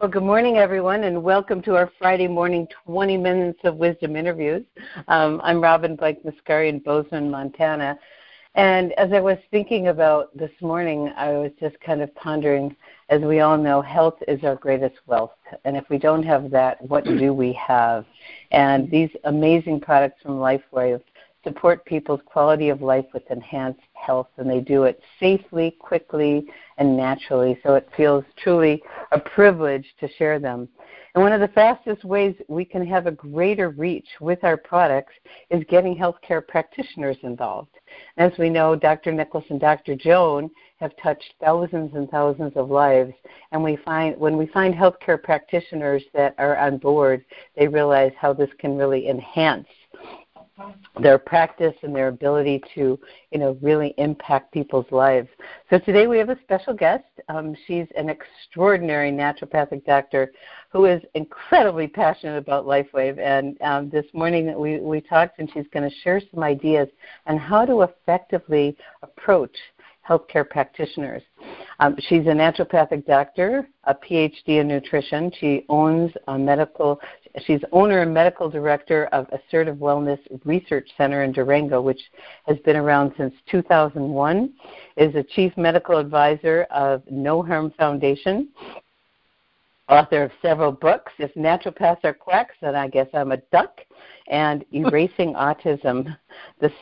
Well, good morning, everyone, and welcome to our Friday morning 20 Minutes of Wisdom interviews. Um, I'm Robin Blake Mascari in Bozeman, Montana. And as I was thinking about this morning, I was just kind of pondering, as we all know, health is our greatest wealth. And if we don't have that, what do we have? And these amazing products from LifeWave support people's quality of life with enhanced health, and they do it safely, quickly, and naturally. So it feels truly a privilege to share them. And one of the fastest ways we can have a greater reach with our products is getting healthcare practitioners involved. As we know, Dr. Nicholas and Dr. Joan have touched thousands and thousands of lives, and we find when we find healthcare practitioners that are on board, they realize how this can really enhance their practice and their ability to, you know, really impact people's lives. So today we have a special guest. Um, she's an extraordinary naturopathic doctor who is incredibly passionate about LifeWave. And um, this morning we, we talked, and she's going to share some ideas on how to effectively approach healthcare practitioners. Um, she's a naturopathic doctor, a PhD in nutrition. She owns a medical. She's owner and medical director of Assertive Wellness Research Center in Durango, which has been around since 2001. Is a chief medical advisor of No Harm Foundation. Author of several books. If naturopaths are quacks, then I guess I'm a duck. And Erasing Autism, the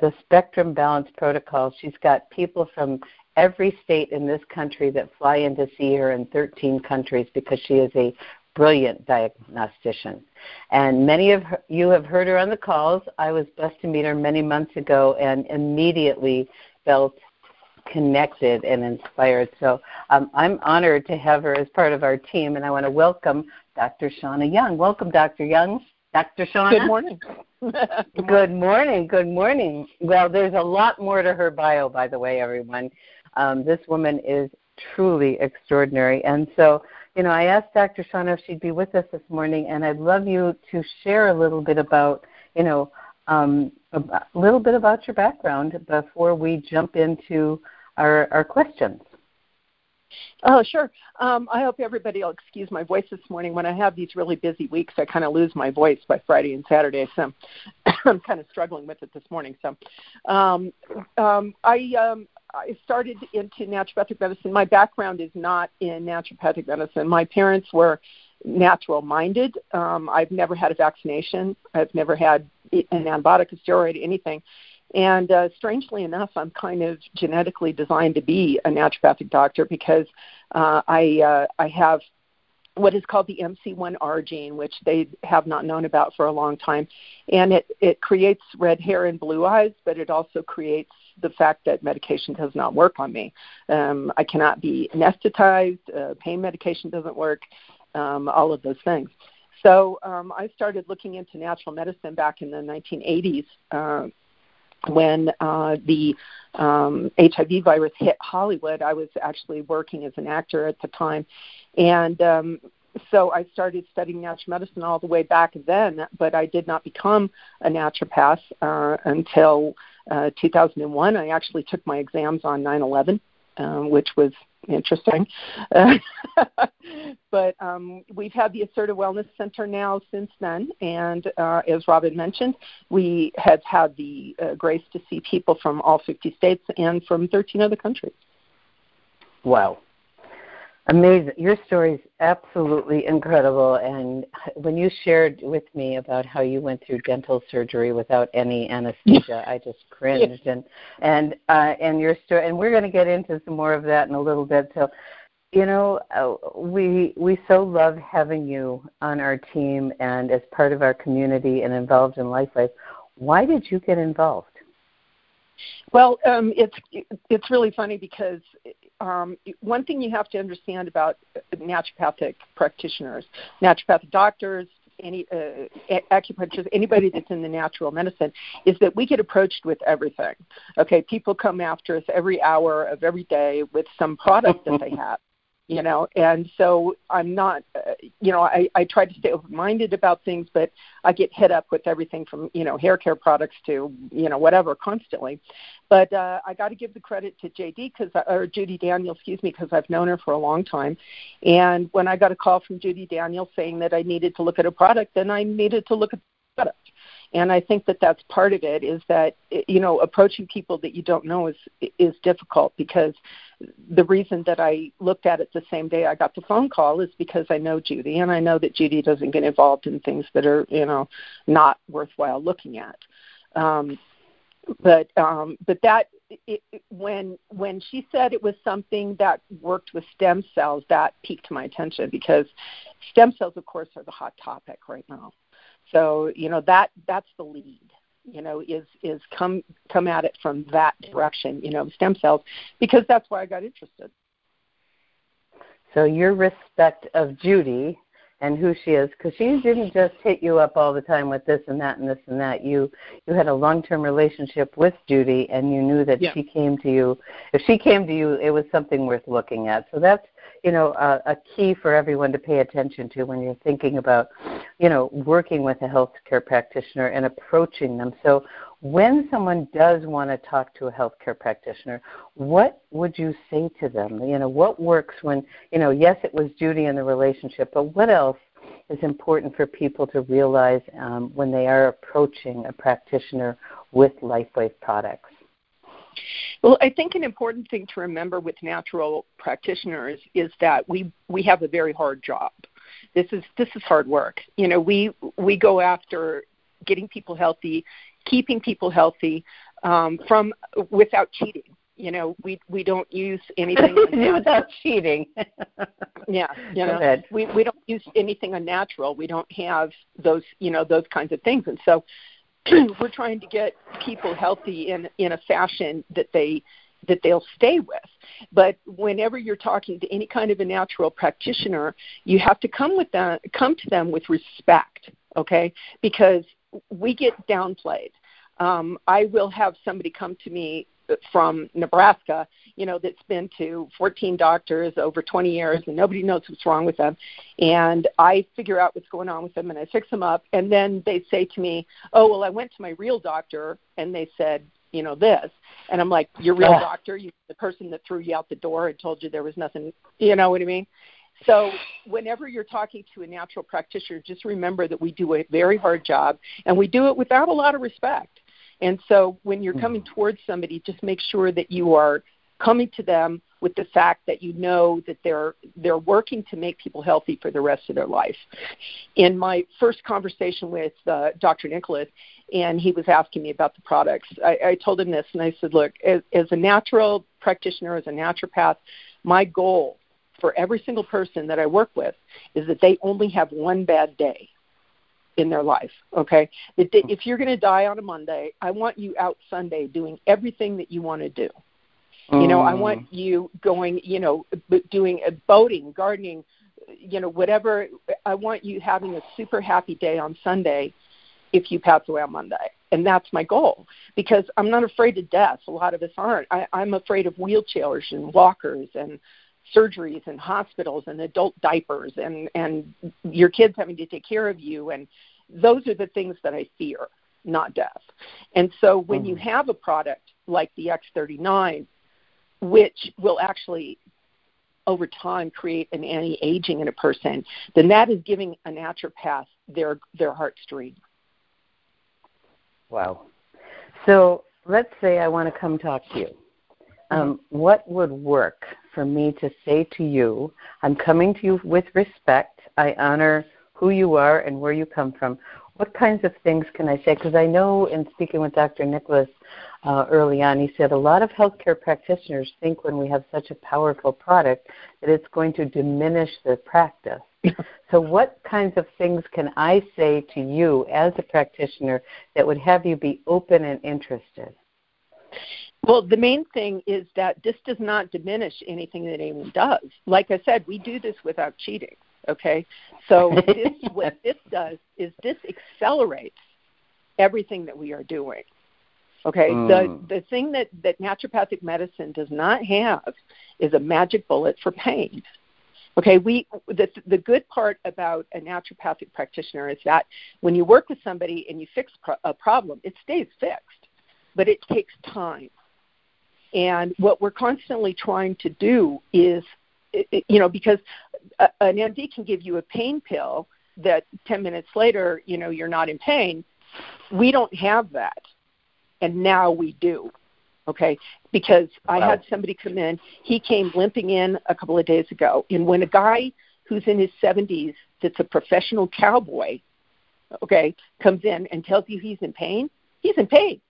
the Spectrum Balance Protocol. She's got people from every state in this country that fly in to see her in 13 countries because she is a brilliant diagnostician. And many of her, you have heard her on the calls. I was blessed to meet her many months ago and immediately felt connected and inspired. So um, I'm honored to have her as part of our team, and I want to welcome Dr. Shauna Young. Welcome, Dr. Young. Dr. Shauna. Good morning. Good morning. Good morning. Well, there's a lot more to her bio, by the way, everyone. Um, this woman is truly extraordinary. And so, you know, I asked Dr. Shauna if she'd be with us this morning, and I'd love you to share a little bit about, you know, um, a little bit about your background before we jump into our, our questions. Oh, sure. Um, I hope everybody will excuse my voice this morning. When I have these really busy weeks, I kind of lose my voice by Friday and Saturday. So I'm kind of struggling with it this morning. So um, um, I um, I started into naturopathic medicine. My background is not in naturopathic medicine. My parents were natural minded. Um, I've never had a vaccination. I've never had an antibiotic, a steroid, anything. And uh, strangely enough, I'm kind of genetically designed to be a naturopathic doctor because uh, I uh, I have what is called the MC1R gene, which they have not known about for a long time, and it it creates red hair and blue eyes, but it also creates the fact that medication does not work on me. Um, I cannot be anesthetized. Uh, pain medication doesn't work. Um, all of those things. So um, I started looking into natural medicine back in the 1980s. Uh, when uh, the um, HIV virus hit Hollywood, I was actually working as an actor at the time, and um, so I started studying natural medicine all the way back then. But I did not become a naturopath uh, until uh, 2001. I actually took my exams on 9/11, um, which was interesting. but um, we've had the Assertive Wellness Center now since then, and uh, as Robin mentioned, we have had the uh, grace to see people from all 50 states and from 13 other countries. Wow. Amazing. Your story is absolutely incredible. And when you shared with me about how you went through dental surgery without any anesthesia, I just cringed. And and uh, and your story. And we're going to get into some more of that in a little bit. So, you know, uh, we we so love having you on our team and as part of our community and involved in life life Why did you get involved? Well, um, it's it's really funny because um, one thing you have to understand about naturopathic practitioners, naturopathic doctors, any uh, acupuncturists, anybody that's in the natural medicine, is that we get approached with everything. Okay, people come after us every hour of every day with some product that they have you know and so i'm not uh, you know, I, I try to stay open minded about things, but I get hit up with everything from, you know, hair care products to, you know, whatever constantly. But uh, I got to give the credit to JD because, or Judy Daniel, excuse me, because I've known her for a long time. And when I got a call from Judy Daniel saying that I needed to look at a product, then I needed to look at the product and i think that that's part of it is that you know approaching people that you don't know is is difficult because the reason that i looked at it the same day i got the phone call is because i know judy and i know that judy doesn't get involved in things that are you know not worthwhile looking at. Um but um but that it, when when she said it was something that worked with stem cells that piqued my attention because stem cells of course are the hot topic right now so you know that that's the lead. You know, is is come come at it from that direction. You know, stem cells, because that's why I got interested. So your respect of Judy and who she is because she didn't just hit you up all the time with this and that and this and that you you had a long term relationship with judy and you knew that yeah. she came to you if she came to you it was something worth looking at so that's you know a, a key for everyone to pay attention to when you're thinking about you know working with a healthcare practitioner and approaching them. So when someone does want to talk to a healthcare practitioner what would you say to them? You know what works when you know yes it was Judy in the relationship but what else is important for people to realize um, when they are approaching a practitioner with lifewave products well, I think an important thing to remember with natural practitioners is that we we have a very hard job. This is this is hard work. You know, we we go after getting people healthy, keeping people healthy um, from without cheating. You know, we we don't use anything without cheating. yeah, you know, we we don't use anything unnatural. We don't have those you know those kinds of things, and so we're trying to get people healthy in in a fashion that they that they'll stay with. But whenever you're talking to any kind of a natural practitioner, you have to come with them come to them with respect, okay? Because we get downplayed. Um, I will have somebody come to me from Nebraska, you know, that's been to 14 doctors over 20 years and nobody knows what's wrong with them. And I figure out what's going on with them and I fix them up. And then they say to me, oh, well, I went to my real doctor and they said, you know, this. And I'm like, your real yeah. doctor, you, the person that threw you out the door and told you there was nothing, you know what I mean? So, whenever you're talking to a natural practitioner, just remember that we do a very hard job and we do it without a lot of respect. And so when you're coming mm-hmm. towards somebody, just make sure that you are coming to them with the fact that you know that they're they're working to make people healthy for the rest of their life. In my first conversation with uh, Dr. Nicholas, and he was asking me about the products, I, I told him this, and I said, "Look, as, as a natural practitioner, as a naturopath, my goal for every single person that I work with is that they only have one bad day in their life. Okay, if you're going to die on a Monday, I want you out Sunday doing everything that you want to do. You know, I want mm. you going, you know, doing a boating, gardening, you know, whatever. I want you having a super happy day on Sunday if you pass away on Monday. And that's my goal because I'm not afraid of death. A lot of us aren't. I, I'm afraid of wheelchairs and walkers and surgeries and hospitals and adult diapers and and your kids having to take care of you and those are the things that I fear, not death. And so when you mm. have a product like the X39 which will actually over time create an anti-aging in a person, then that is giving a naturopath their their heartstring. Wow. So let's say I want to come talk to you. Um, mm-hmm. what would work for me to say to you, I'm coming to you with respect. I honor who you are and where you come from. What kinds of things can I say? Because I know in speaking with Dr. Nicholas uh, early on, he said a lot of healthcare practitioners think when we have such a powerful product that it's going to diminish their practice. so, what kinds of things can I say to you as a practitioner that would have you be open and interested? Well, the main thing is that this does not diminish anything that anyone does. Like I said, we do this without cheating. Okay, so this, what this does is this accelerates everything that we are doing. Okay, mm. the the thing that that naturopathic medicine does not have is a magic bullet for pain. Okay, we the the good part about a naturopathic practitioner is that when you work with somebody and you fix pro- a problem, it stays fixed, but it takes time. And what we're constantly trying to do is, you know, because an MD can give you a pain pill that 10 minutes later, you know, you're not in pain. We don't have that. And now we do. Okay? Because wow. I had somebody come in, he came limping in a couple of days ago. And when a guy who's in his 70s that's a professional cowboy, okay, comes in and tells you he's in pain, he's in pain.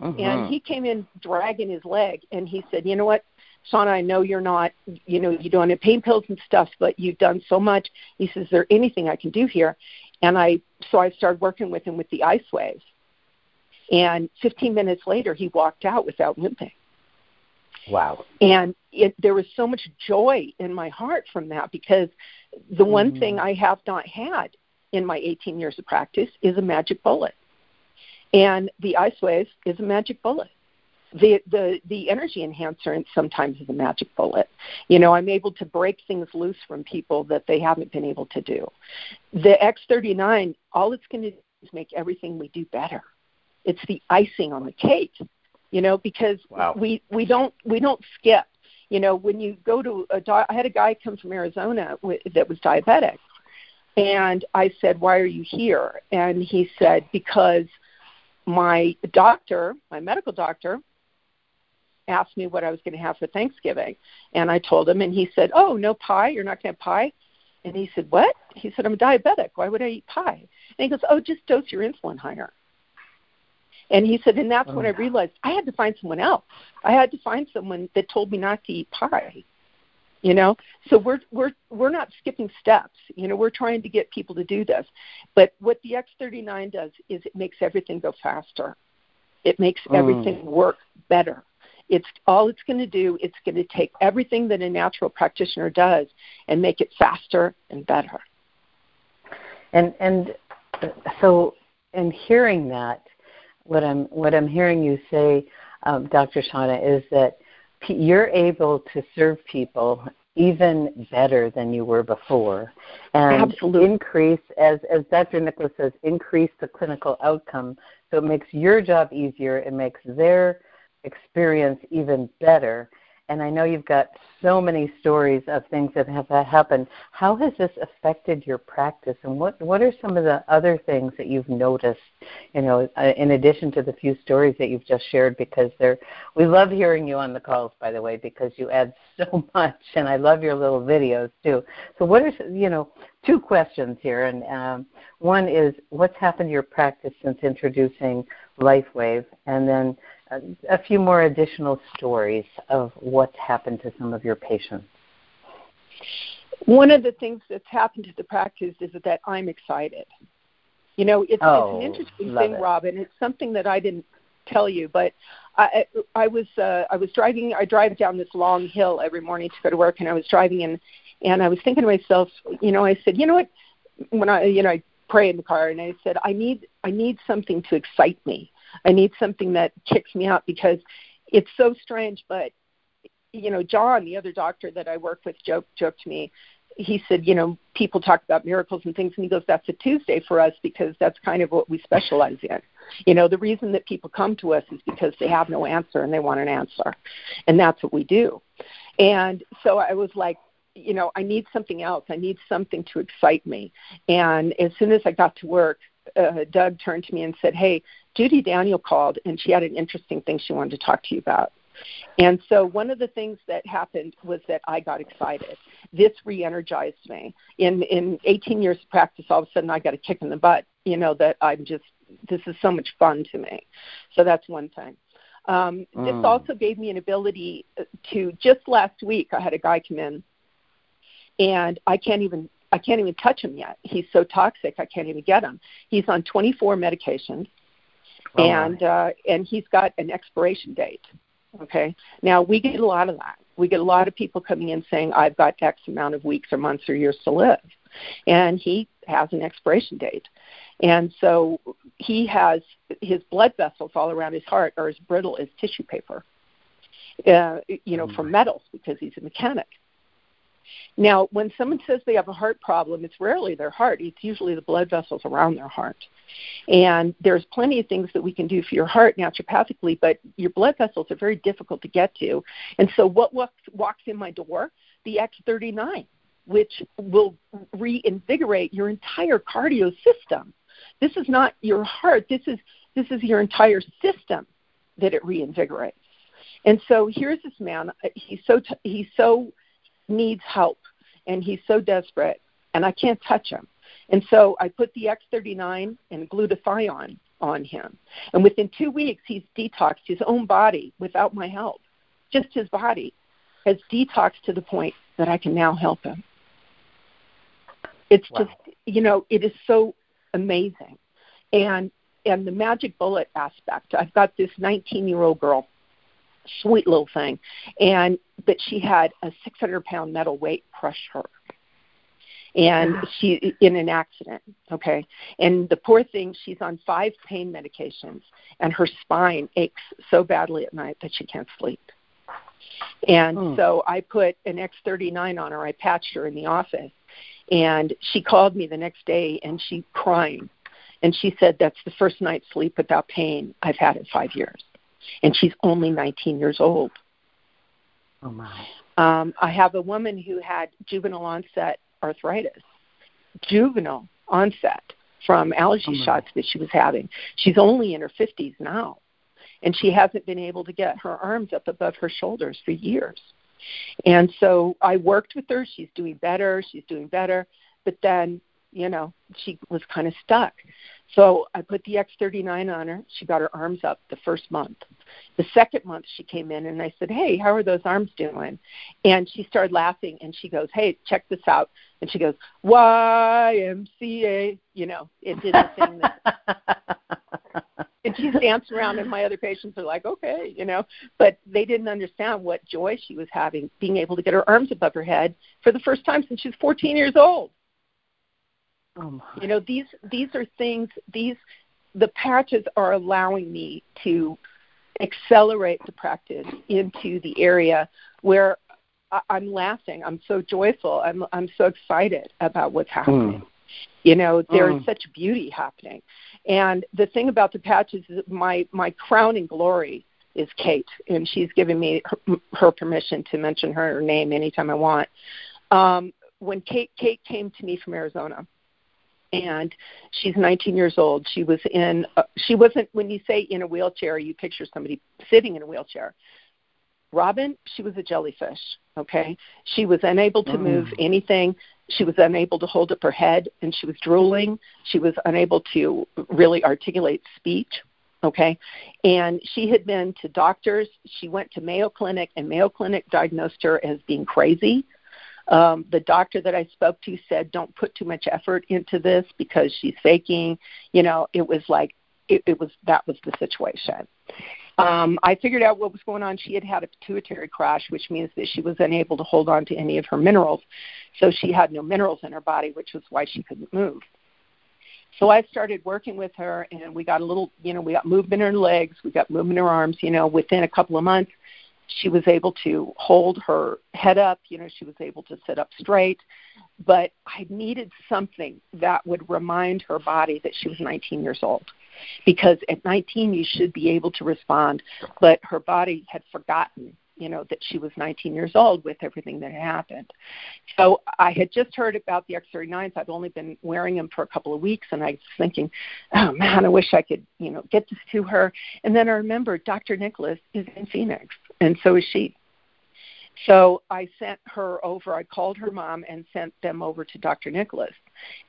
Uh-huh. And he came in dragging his leg and he said, You know what? Shauna, I know you're not, you know, you don't have pain pills and stuff, but you've done so much. He says, Is there anything I can do here? And I, so I started working with him with the IceWaves. And 15 minutes later, he walked out without limping. Wow. And it, there was so much joy in my heart from that because the one mm. thing I have not had in my 18 years of practice is a magic bullet. And the IceWave is a magic bullet the the the energy enhancer and sometimes is a magic bullet. You know i'm able to break things loose from people that they haven't been able to do. The x39 all it's going to do is make everything we do better. It's the icing on the cake you know because wow. we we don't we don't skip. You know when you go to a di- i had a guy come from arizona w- that was diabetic. And i said why are you here? And he said because my doctor my medical doctor asked me what I was going to have for Thanksgiving. And I told him, and he said, Oh, no pie? You're not going to have pie? And he said, What? He said, I'm a diabetic. Why would I eat pie? And he goes, Oh, just dose your insulin higher. And he said, and that's oh. when I oh. realized I had to find someone else. I had to find someone that told me not to eat pie. You know, so we're we're we're not skipping steps. You know, we're trying to get people to do this. But what the X39 does is it makes everything go faster. It makes mm. everything work better. It's all it's going to do. It's going to take everything that a natural practitioner does and make it faster and better. And and so, in hearing that, what I'm what I'm hearing you say, um, Dr. Shauna, is that you're able to serve people even better than you were before and Absolutely. increase as as dr nicholas says increase the clinical outcome so it makes your job easier it makes their experience even better. And I know you've got so many stories of things that have happened. How has this affected your practice, and what what are some of the other things that you've noticed? You know, uh, in addition to the few stories that you've just shared, because they're we love hearing you on the calls, by the way, because you add so much, and I love your little videos too. So, what are you know two questions here, and um, one is what's happened to your practice since introducing LifeWave, and then a few more additional stories of what's happened to some of your patients. One of the things that's happened to the practice is that I'm excited. You know, it's, oh, it's an interesting thing, it. Robin. It's something that I didn't tell you, but I, I was uh, I was driving. I drive down this long hill every morning to go to work, and I was driving and and I was thinking to myself, you know, I said, you know what, when I you know I pray in the car, and I said, I need I need something to excite me. I need something that kicks me out because it's so strange. But you know, John, the other doctor that I work with, joked joked to me. He said, you know, people talk about miracles and things, and he goes, "That's a Tuesday for us because that's kind of what we specialize in." You know, the reason that people come to us is because they have no answer and they want an answer, and that's what we do. And so I was like, you know, I need something else. I need something to excite me. And as soon as I got to work, uh, Doug turned to me and said, "Hey, Judy Daniel called, and she had an interesting thing she wanted to talk to you about." And so one of the things that happened was that I got excited. This re-energized me. In in 18 years of practice, all of a sudden I got a kick in the butt. You know that I'm just this is so much fun to me. So that's one thing. Um, mm. This also gave me an ability to just last week I had a guy come in, and I can't even I can't even touch him yet. He's so toxic, I can't even get him. He's on 24 medications, oh and uh, and he's got an expiration date. Okay. Now we get a lot of that. We get a lot of people coming in saying, "I've got X amount of weeks or months or years to live," and he has an expiration date. And so he has his blood vessels all around his heart are as brittle as tissue paper, uh, you know, oh from metals because he's a mechanic. Now, when someone says they have a heart problem, it's rarely their heart. It's usually the blood vessels around their heart. And there's plenty of things that we can do for your heart naturopathically, but your blood vessels are very difficult to get to. And so, what walks, walks in my door? The X39, which will reinvigorate your entire cardio system. This is not your heart. This is this is your entire system that it reinvigorates. And so here's this man. He's so t- he so needs help, and he's so desperate, and I can't touch him. And so I put the X39 and glutathione on him. And within two weeks, he's detoxed his own body without my help. Just his body has detoxed to the point that I can now help him. It's wow. just, you know, it is so amazing. And and the magic bullet aspect. I've got this 19 year old girl, sweet little thing, and that she had a 600 pound metal weight crush her. And she in an accident okay? And the poor thing she's on five pain medications and her spine aches so badly at night that she can't sleep. And hmm. so i put an x39 on her. I patched her in the office. And she called me the next day and she crying. And she said that's the first night's sleep without pain i've had in five years and she's only 19 years old oh my um, I have a woman who had juvenile onset arthritis, juvenile onset from allergy oh shots that she was having. She's only in her 50s now, and she hasn't been able to get her arms up above her shoulders for years. And so I worked with her. She's doing better. She's doing better. But then, you know, she was kind of stuck. So I put the X39 on her. She got her arms up the first month. The second month she came in and I said, Hey, how are those arms doing? And she started laughing and she goes, Hey, check this out. And she goes, YMCA. You know, it did the thing that. and she's dancing around and my other patients are like okay you know but they didn't understand what joy she was having being able to get her arms above her head for the first time since she's 14 years old Oh you know, these these are things. These the patches are allowing me to accelerate the practice into the area where I, I'm laughing. I'm so joyful. I'm I'm so excited about what's happening. Mm. You know, there's mm. such beauty happening. And the thing about the patches is my my crowning glory is Kate, and she's given me her, her permission to mention her name anytime I want. Um, when Kate Kate came to me from Arizona, and she's 19 years old. She was in. Uh, she wasn't. When you say in a wheelchair, you picture somebody sitting in a wheelchair. Robin, she was a jellyfish. Okay, she was unable to move mm. anything. She was unable to hold up her head, and she was drooling. She was unable to really articulate speech. Okay, and she had been to doctors. She went to Mayo Clinic, and Mayo Clinic diagnosed her as being crazy um, the doctor that I spoke to said, "Don't put too much effort into this because she's faking." You know, it was like it, it was that was the situation. Um, I figured out what was going on. She had had a pituitary crash, which means that she was unable to hold on to any of her minerals. So she had no minerals in her body, which was why she couldn't move. So I started working with her, and we got a little, you know, we got movement in her legs, we got movement in her arms. You know, within a couple of months, she was able to hold her head up you know she was able to sit up straight. But i needed something that would remind her body that she was 19 years old. Because at 19 you should be able to respond but her body had forgotten you know that she was 19 years old with everything that had happened. So I had just heard about the X39s. I've only been wearing them for a couple of weeks, and I was thinking, oh man, I wish I could you know get this to her. And then I remembered Dr. Nicholas is in Phoenix, and so is she. So I sent her over. I called her mom and sent them over to Dr. Nicholas,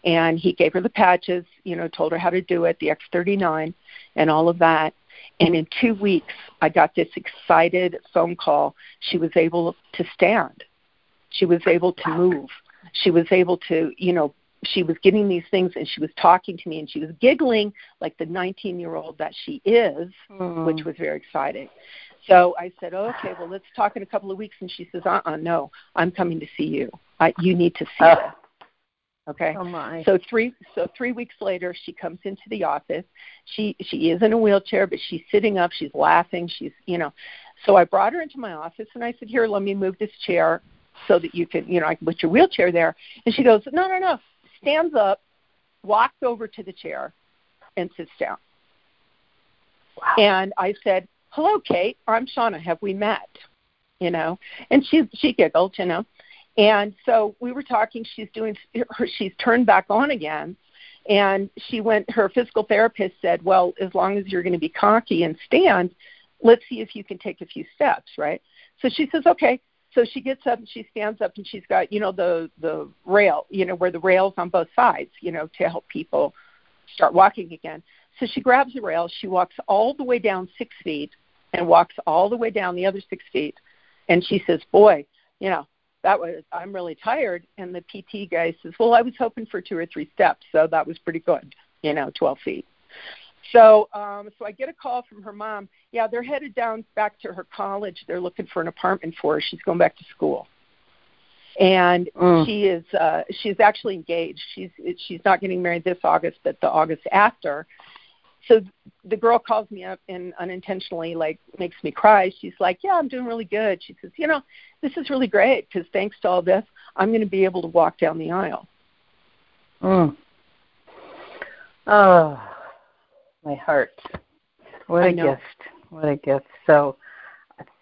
and he gave her the patches. You know, told her how to do it, the X39, and all of that. And in two weeks, I got this excited phone call. She was able to stand. She was able to move. She was able to, you know, she was getting these things and she was talking to me and she was giggling like the 19 year old that she is, mm. which was very exciting. So I said, oh, okay, well, let's talk in a couple of weeks. And she says, uh uh no, I'm coming to see you. I, you need to see uh. Okay. Oh my. So three so three weeks later she comes into the office. She she is in a wheelchair but she's sitting up, she's laughing, she's you know. So I brought her into my office and I said, Here, let me move this chair so that you can, you know, I can put your wheelchair there. And she goes, no, no, no. Stands up, walks over to the chair, and sits down. Wow. And I said, hello, Kate. I'm Shauna. Have we met? You know, and she she giggled, you know. And so we were talking. She's doing. She's turned back on again, and she went. Her physical therapist said, "Well, as long as you're going to be cocky and stand, let's see if you can take a few steps, right?" So she says, "Okay." So she gets up and she stands up and she's got, you know, the the rail, you know, where the rails on both sides, you know, to help people start walking again. So she grabs the rail, she walks all the way down six feet and walks all the way down the other six feet, and she says, "Boy, you know, that was I'm really tired." And the PT guy says, "Well, I was hoping for two or three steps, so that was pretty good, you know, 12 feet." So, um, so I get a call from her mom. Yeah, they're headed down back to her college. They're looking for an apartment for her. She's going back to school, and mm. she is uh, she's actually engaged. She's she's not getting married this August, but the August after. So the girl calls me up and unintentionally like makes me cry. She's like, "Yeah, I'm doing really good." She says, "You know, this is really great because thanks to all this, I'm going to be able to walk down the aisle." Mm. Oh my heart. What a gift. What a gift. So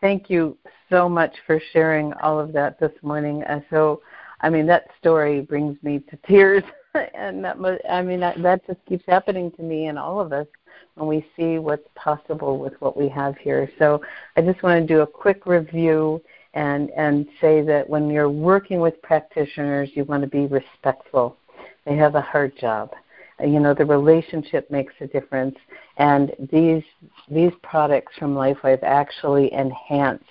thank you so much for sharing all of that this morning. And so, I mean, that story brings me to tears. and that, I mean, that, that just keeps happening to me and all of us when we see what's possible with what we have here. So I just want to do a quick review and, and say that when you're working with practitioners, you want to be respectful. They have a hard job you know the relationship makes a difference and these these products from lifewave actually enhance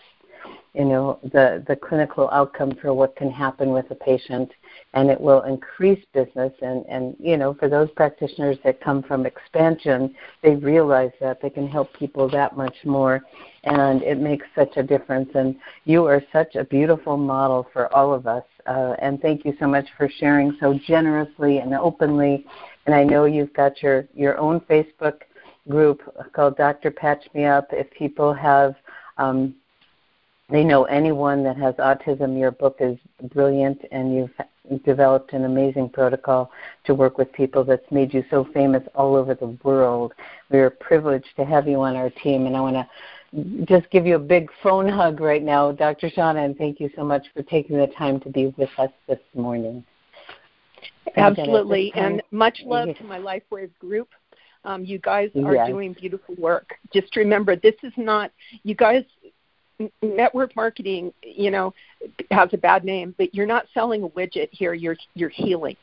you know the the clinical outcome for what can happen with a patient and it will increase business and and you know for those practitioners that come from expansion they realize that they can help people that much more and it makes such a difference and you are such a beautiful model for all of us uh, and thank you so much for sharing so generously and openly and I know you've got your, your own Facebook group called Dr. Patch Me Up. If people have, um, they know anyone that has autism, your book is brilliant, and you've developed an amazing protocol to work with people that's made you so famous all over the world. We are privileged to have you on our team, and I want to just give you a big phone hug right now, Dr. Shauna, and thank you so much for taking the time to be with us this morning. Absolutely, and much love to my LifeWave group. Um, you guys are yes. doing beautiful work. Just remember, this is not you guys. Network marketing, you know, has a bad name, but you're not selling a widget here. You're you're healing.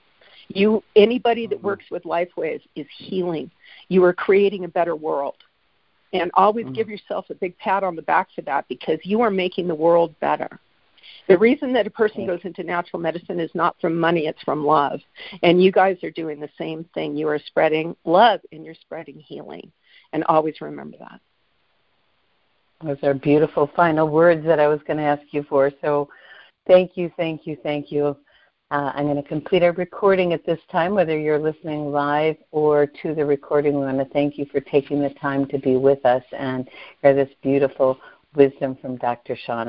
You anybody that mm-hmm. works with LifeWave is healing. You are creating a better world, and always mm-hmm. give yourself a big pat on the back for that because you are making the world better. The reason that a person goes into natural medicine is not from money, it's from love. And you guys are doing the same thing. You are spreading love and you're spreading healing. And always remember that. Those are beautiful final words that I was going to ask you for. So thank you, thank you, thank you. Uh, I'm going to complete our recording at this time, whether you're listening live or to the recording. We want to thank you for taking the time to be with us and hear this beautiful wisdom from Dr. Shauna.